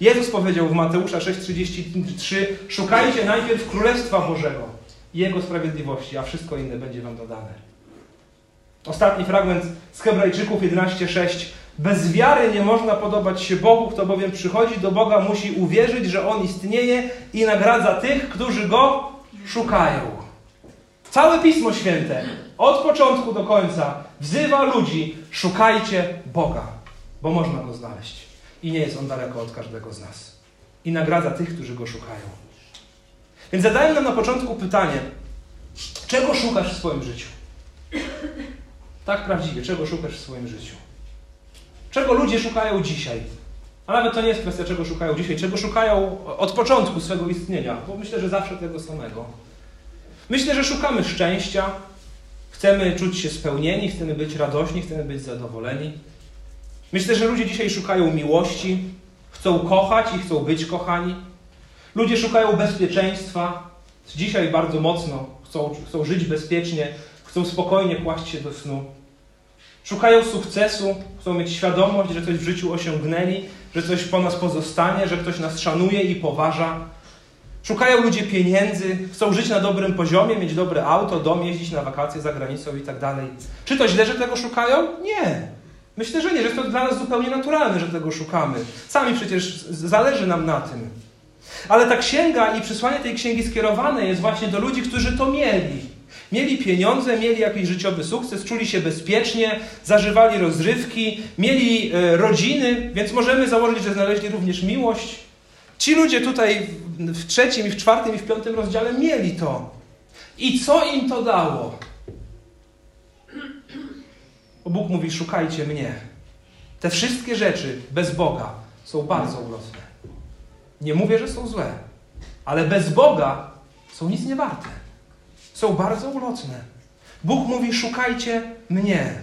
Jezus powiedział w Mateusza 6,33: Szukajcie najpierw Królestwa Bożego Jego sprawiedliwości, a wszystko inne będzie Wam dodane. Ostatni fragment z Hebrajczyków 11:6. Bez wiary nie można podobać się Bogu, kto bowiem przychodzi do Boga, musi uwierzyć, że On istnieje i nagradza tych, którzy Go szukają. Całe Pismo Święte, od początku do końca, wzywa ludzi: szukajcie Boga, bo można Go znaleźć. I nie jest On daleko od każdego z nas. I nagradza tych, którzy Go szukają. Więc zadaję nam na początku pytanie: czego szukasz w swoim życiu? Tak prawdziwie, czego szukasz w swoim życiu? Czego ludzie szukają dzisiaj? A nawet to nie jest kwestia, czego szukają dzisiaj, czego szukają od początku swego istnienia, bo myślę, że zawsze tego samego. Myślę, że szukamy szczęścia, chcemy czuć się spełnieni, chcemy być radośni, chcemy być zadowoleni. Myślę, że ludzie dzisiaj szukają miłości, chcą kochać i chcą być kochani. Ludzie szukają bezpieczeństwa, dzisiaj bardzo mocno chcą, chcą żyć bezpiecznie, chcą spokojnie kłaść się do snu. Szukają sukcesu, chcą mieć świadomość, że coś w życiu osiągnęli, że coś po nas pozostanie, że ktoś nas szanuje i poważa. Szukają ludzie pieniędzy, chcą żyć na dobrym poziomie, mieć dobre auto, dom, jeździć na wakacje za granicą i tak dalej. Czy to źle, że tego szukają? Nie. Myślę, że nie, że to dla nas zupełnie naturalne, że tego szukamy. Sami przecież zależy nam na tym. Ale ta księga i przesłanie tej księgi skierowane jest właśnie do ludzi, którzy to mieli. Mieli pieniądze, mieli jakiś życiowy sukces, czuli się bezpiecznie, zażywali rozrywki, mieli e, rodziny, więc możemy założyć, że znaleźli również miłość. Ci ludzie tutaj w trzecim, i w czwartym, i w piątym rozdziale mieli to. I co im to dało? Bo Bóg mówi: Szukajcie mnie. Te wszystkie rzeczy bez Boga są bardzo ulotne. Nie mówię, że są złe, ale bez Boga są nic nie warte są bardzo ulotne. Bóg mówi: Szukajcie mnie.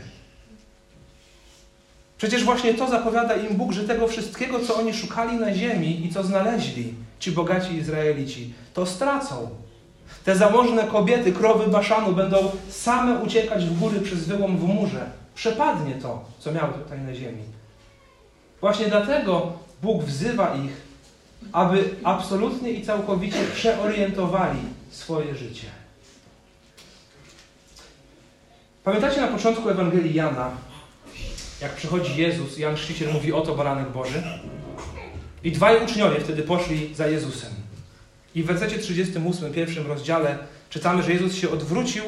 Przecież właśnie to zapowiada im Bóg, że tego wszystkiego, co oni szukali na ziemi i co znaleźli, ci bogaci Izraelici, to stracą. Te zamożne kobiety, krowy Baszanu będą same uciekać w góry przez wyłom w murze. Przepadnie to, co miały tutaj na ziemi. Właśnie dlatego Bóg wzywa ich, aby absolutnie i całkowicie przeorientowali swoje życie. Pamiętacie na początku Ewangelii Jana, jak przychodzi Jezus, Jan Chrzciciel mówi, oto baranek Boży. I dwaj uczniowie wtedy poszli za Jezusem. I w wersecie 38, pierwszym rozdziale czytamy, że Jezus się odwrócił,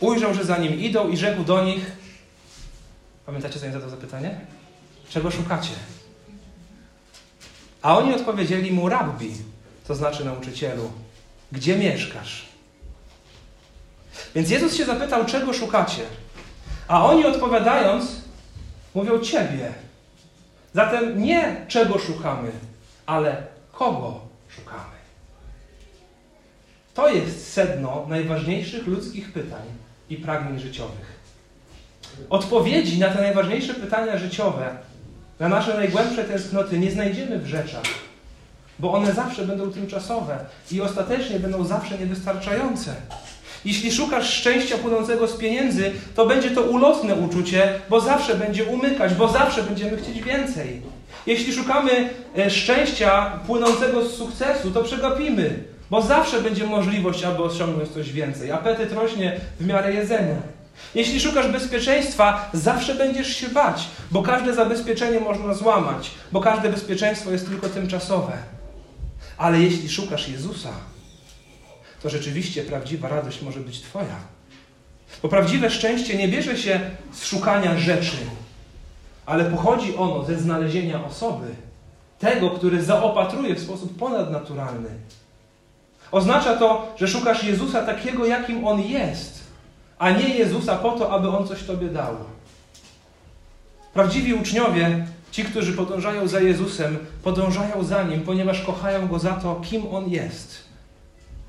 ujrzał, że za nim idą i rzekł do nich, pamiętacie, co im zadał zapytanie? Czego szukacie? A oni odpowiedzieli mu, rabbi, to znaczy nauczycielu, gdzie mieszkasz? Więc Jezus się zapytał, czego szukacie? A oni odpowiadając, mówią Ciebie. Zatem nie czego szukamy, ale kogo szukamy. To jest sedno najważniejszych ludzkich pytań i pragnień życiowych. Odpowiedzi na te najważniejsze pytania życiowe, na nasze najgłębsze tęsknoty nie znajdziemy w rzeczach, bo one zawsze będą tymczasowe i ostatecznie będą zawsze niewystarczające. Jeśli szukasz szczęścia płynącego z pieniędzy, to będzie to ulotne uczucie, bo zawsze będzie umykać, bo zawsze będziemy chcieć więcej. Jeśli szukamy e, szczęścia płynącego z sukcesu, to przegapimy, bo zawsze będzie możliwość, aby osiągnąć coś więcej. Apetyt rośnie w miarę jedzenia. Jeśli szukasz bezpieczeństwa, zawsze będziesz się bać, bo każde zabezpieczenie można złamać, bo każde bezpieczeństwo jest tylko tymczasowe. Ale jeśli szukasz Jezusa, to rzeczywiście prawdziwa radość może być Twoja. Bo prawdziwe szczęście nie bierze się z szukania rzeczy, ale pochodzi ono ze znalezienia osoby, tego, który zaopatruje w sposób ponadnaturalny. Oznacza to, że szukasz Jezusa takiego, jakim On jest, a nie Jezusa po to, aby On coś Tobie dał. Prawdziwi uczniowie, ci, którzy podążają za Jezusem, podążają za Nim, ponieważ kochają Go za to, kim On jest.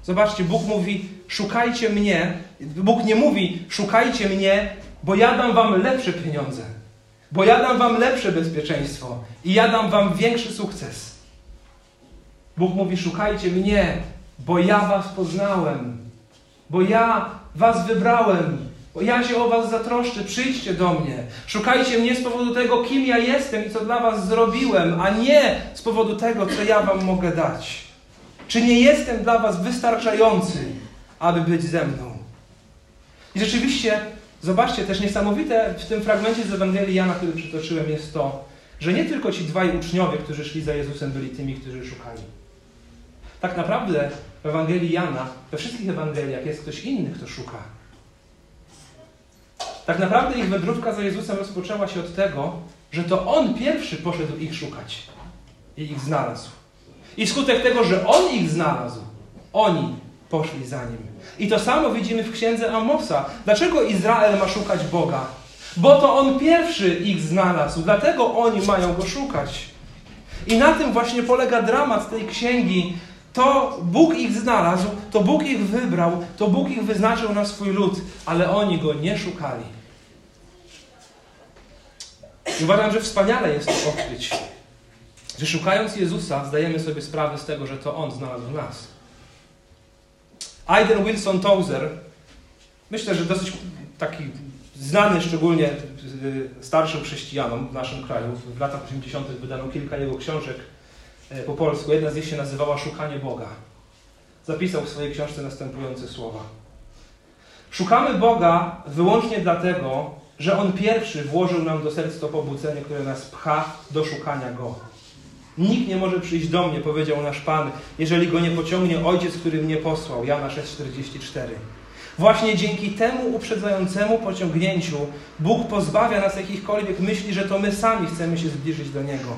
Zobaczcie, Bóg mówi: Szukajcie mnie. Bóg nie mówi: Szukajcie mnie, bo ja dam Wam lepsze pieniądze, bo ja dam Wam lepsze bezpieczeństwo i ja dam Wam większy sukces. Bóg mówi: Szukajcie mnie, bo ja Was poznałem, bo ja Was wybrałem, bo ja się o Was zatroszczę, przyjdźcie do mnie. Szukajcie mnie z powodu tego, kim ja jestem i co dla Was zrobiłem, a nie z powodu tego, co ja Wam mogę dać. Czy nie jestem dla Was wystarczający, aby być ze mną? I rzeczywiście, zobaczcie, też niesamowite w tym fragmencie z Ewangelii Jana, który przytoczyłem, jest to, że nie tylko ci dwaj uczniowie, którzy szli za Jezusem, byli tymi, którzy szukali. Tak naprawdę w Ewangelii Jana, we wszystkich Ewangeliach jest ktoś inny, kto szuka. Tak naprawdę ich wędrówka za Jezusem rozpoczęła się od tego, że to On pierwszy poszedł ich szukać i ich znalazł. I wskutek tego, że On ich znalazł, oni poszli za Nim. I to samo widzimy w księdze Amosa. Dlaczego Izrael ma szukać Boga? Bo to On pierwszy ich znalazł, dlatego oni mają Go szukać. I na tym właśnie polega dramat tej księgi. To Bóg ich znalazł, to Bóg ich wybrał, to Bóg ich wyznaczył na swój lud, ale oni Go nie szukali. I uważam, że wspaniale jest to odkryć, że szukając Jezusa zdajemy sobie sprawę z tego, że to On znalazł nas. Aiden Wilson Tozer, myślę, że dosyć taki znany szczególnie starszym chrześcijanom w naszym kraju. W latach 80. wydano kilka jego książek po polsku. Jedna z nich się nazywała Szukanie Boga. Zapisał w swojej książce następujące słowa. Szukamy Boga wyłącznie dlatego, że On pierwszy włożył nam do serc to pobudzenie, które nas pcha do szukania Go. Nikt nie może przyjść do mnie, powiedział nasz Pan, jeżeli Go nie pociągnie Ojciec, który mnie posłał. Jana 6,44. Właśnie dzięki temu uprzedzającemu pociągnięciu Bóg pozbawia nas jakichkolwiek myśli, że to my sami chcemy się zbliżyć do Niego.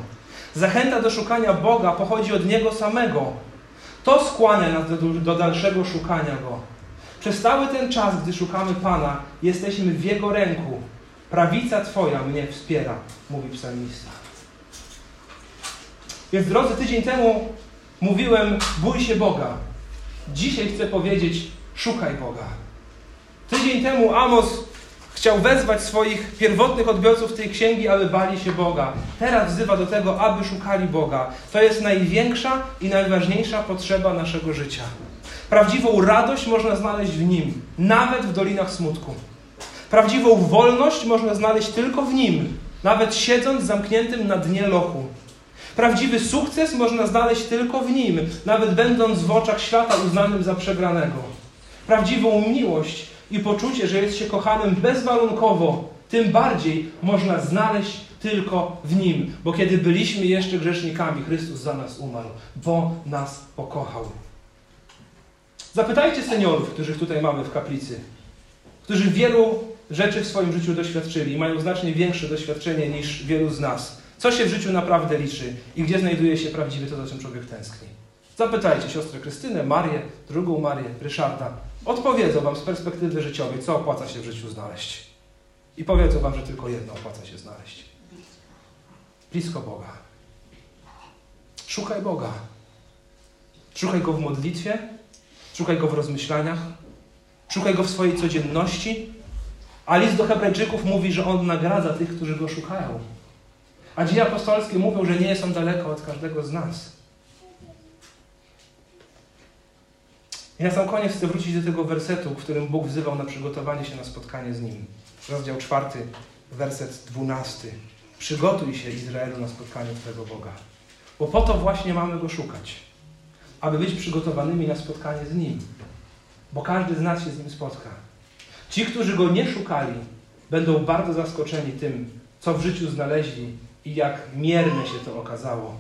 Zachęta do szukania Boga pochodzi od Niego samego. To skłania nas do, do dalszego szukania Go. Przez cały ten czas, gdy szukamy Pana, jesteśmy w Jego ręku. Prawica Twoja mnie wspiera, mówi psalmista. Więc drodzy, tydzień temu mówiłem, bój się Boga. Dzisiaj chcę powiedzieć, szukaj Boga. Tydzień temu Amos chciał wezwać swoich pierwotnych odbiorców tej księgi, aby bali się Boga. Teraz wzywa do tego, aby szukali Boga. To jest największa i najważniejsza potrzeba naszego życia. Prawdziwą radość można znaleźć w Nim, nawet w dolinach smutku. Prawdziwą wolność można znaleźć tylko w Nim, nawet siedząc zamkniętym na dnie lochu. Prawdziwy sukces można znaleźć tylko w Nim, nawet będąc w oczach świata uznanym za przegranego. Prawdziwą miłość i poczucie, że jest się kochanym bezwarunkowo, tym bardziej można znaleźć tylko w Nim, bo kiedy byliśmy jeszcze grzesznikami, Chrystus za nas umarł, bo nas pokochał. Zapytajcie seniorów, których tutaj mamy w kaplicy, którzy wielu rzeczy w swoim życiu doświadczyli i mają znacznie większe doświadczenie niż wielu z nas. Co się w życiu naprawdę liczy i gdzie znajduje się prawdziwie to, za czym człowiek tęskni. Zapytajcie siostrę Krystynę, Marię, drugą Marię, Ryszarda. Odpowiedzą wam z perspektywy życiowej, co opłaca się w życiu znaleźć. I powiedzą wam, że tylko jedno opłaca się znaleźć. Blisko Boga. Szukaj Boga. Szukaj Go w modlitwie, szukaj Go w rozmyślaniach, szukaj Go w swojej codzienności. A list do Hebrajczyków mówi, że On nagradza tych, którzy Go szukają. A dzieje apostolskie mówią, że nie są daleko od każdego z nas. I na sam koniec chcę wrócić do tego wersetu, w którym Bóg wzywał na przygotowanie się na spotkanie z Nim. Rozdział czwarty, werset dwunasty. Przygotuj się, Izraelu, na spotkanie Twojego Boga. Bo po to właśnie mamy Go szukać. Aby być przygotowanymi na spotkanie z Nim. Bo każdy z nas się z Nim spotka. Ci, którzy Go nie szukali, będą bardzo zaskoczeni tym, co w życiu znaleźli i jak mierne się to okazało.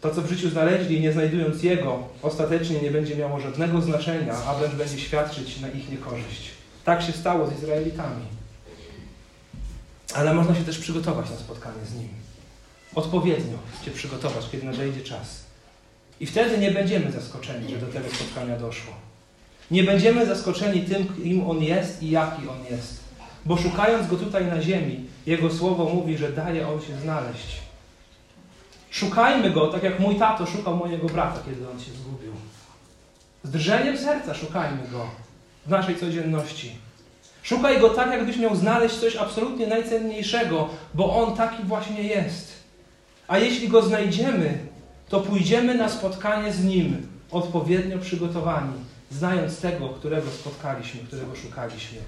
To, co w życiu znaleźli, nie znajdując Jego, ostatecznie nie będzie miało żadnego znaczenia, a wręcz będzie świadczyć na ich niekorzyść. Tak się stało z Izraelitami. Ale można się też przygotować na spotkanie z Nim. Odpowiednio się przygotować, kiedy nadejdzie czas. I wtedy nie będziemy zaskoczeni, że do tego spotkania doszło. Nie będziemy zaskoczeni tym, kim On jest i jaki On jest. Bo szukając Go tutaj na ziemi, Jego Słowo mówi, że daje On się znaleźć. Szukajmy Go, tak jak mój tato szukał mojego brata, kiedy on się zgubił. Z drżeniem serca szukajmy Go w naszej codzienności. Szukaj Go tak, jakbyś miał znaleźć coś absolutnie najcenniejszego, bo On taki właśnie jest. A jeśli Go znajdziemy, to pójdziemy na spotkanie z Nim odpowiednio przygotowani, znając tego, którego spotkaliśmy, którego szukaliśmy.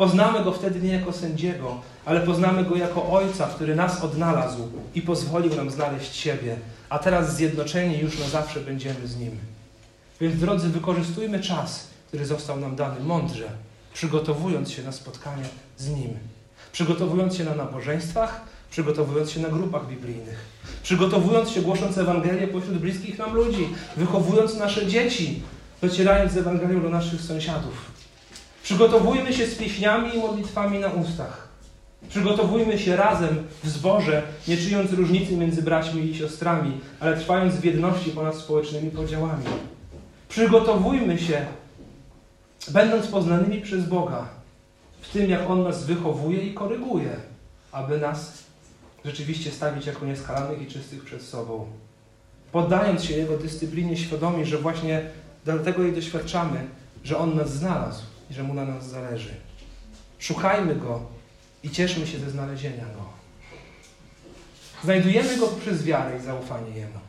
Poznamy Go wtedy nie jako sędziego, ale poznamy Go jako Ojca, który nas odnalazł i pozwolił nam znaleźć siebie, a teraz zjednoczeni już na zawsze będziemy z Nim. Więc drodzy, wykorzystujmy czas, który został nam dany mądrze, przygotowując się na spotkanie z Nim. Przygotowując się na nabożeństwach, przygotowując się na grupach biblijnych, przygotowując się głosząc Ewangelię pośród bliskich nam ludzi, wychowując nasze dzieci, docierając z Ewangelią do naszych sąsiadów. Przygotowujmy się z pieśniami i modlitwami na ustach. Przygotowujmy się razem w zborze, nie czując różnicy między braćmi i siostrami, ale trwając w jedności ponad społecznymi podziałami. Przygotowujmy się, będąc poznanymi przez Boga, w tym jak On nas wychowuje i koryguje, aby nas rzeczywiście stawić jako nieskalanych i czystych przed sobą. Poddając się Jego dyscyplinie, świadomi, że właśnie dlatego jej doświadczamy, że On nas znalazł i że Mu na nas zależy. Szukajmy Go i cieszmy się ze znalezienia Go. Znajdujemy Go przez wiarę i zaufanie Jemu.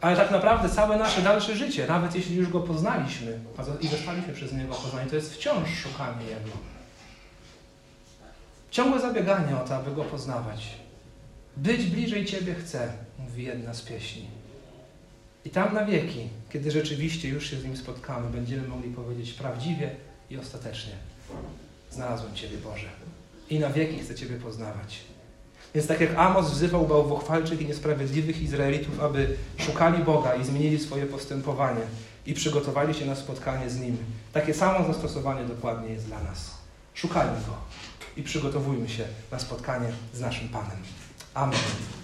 Ale tak naprawdę całe nasze dalsze życie, nawet jeśli już Go poznaliśmy i zostaliśmy przez Niego poznani, to jest wciąż szukanie Jego. Ciągłe zabieganie o to, aby Go poznawać. Być bliżej Ciebie chcę, mówi jedna z pieśni. I tam na wieki, kiedy rzeczywiście już się z Nim spotkamy, będziemy mogli powiedzieć prawdziwie i ostatecznie. Znalazłem Ciebie, Boże. I na wieki chcę Ciebie poznawać. Więc tak jak Amos wzywał bałwochwalczych i niesprawiedliwych Izraelitów, aby szukali Boga i zmienili swoje postępowanie i przygotowali się na spotkanie z Nim, takie samo zastosowanie dokładnie jest dla nas. Szukajmy Go i przygotowujmy się na spotkanie z naszym Panem. Amen.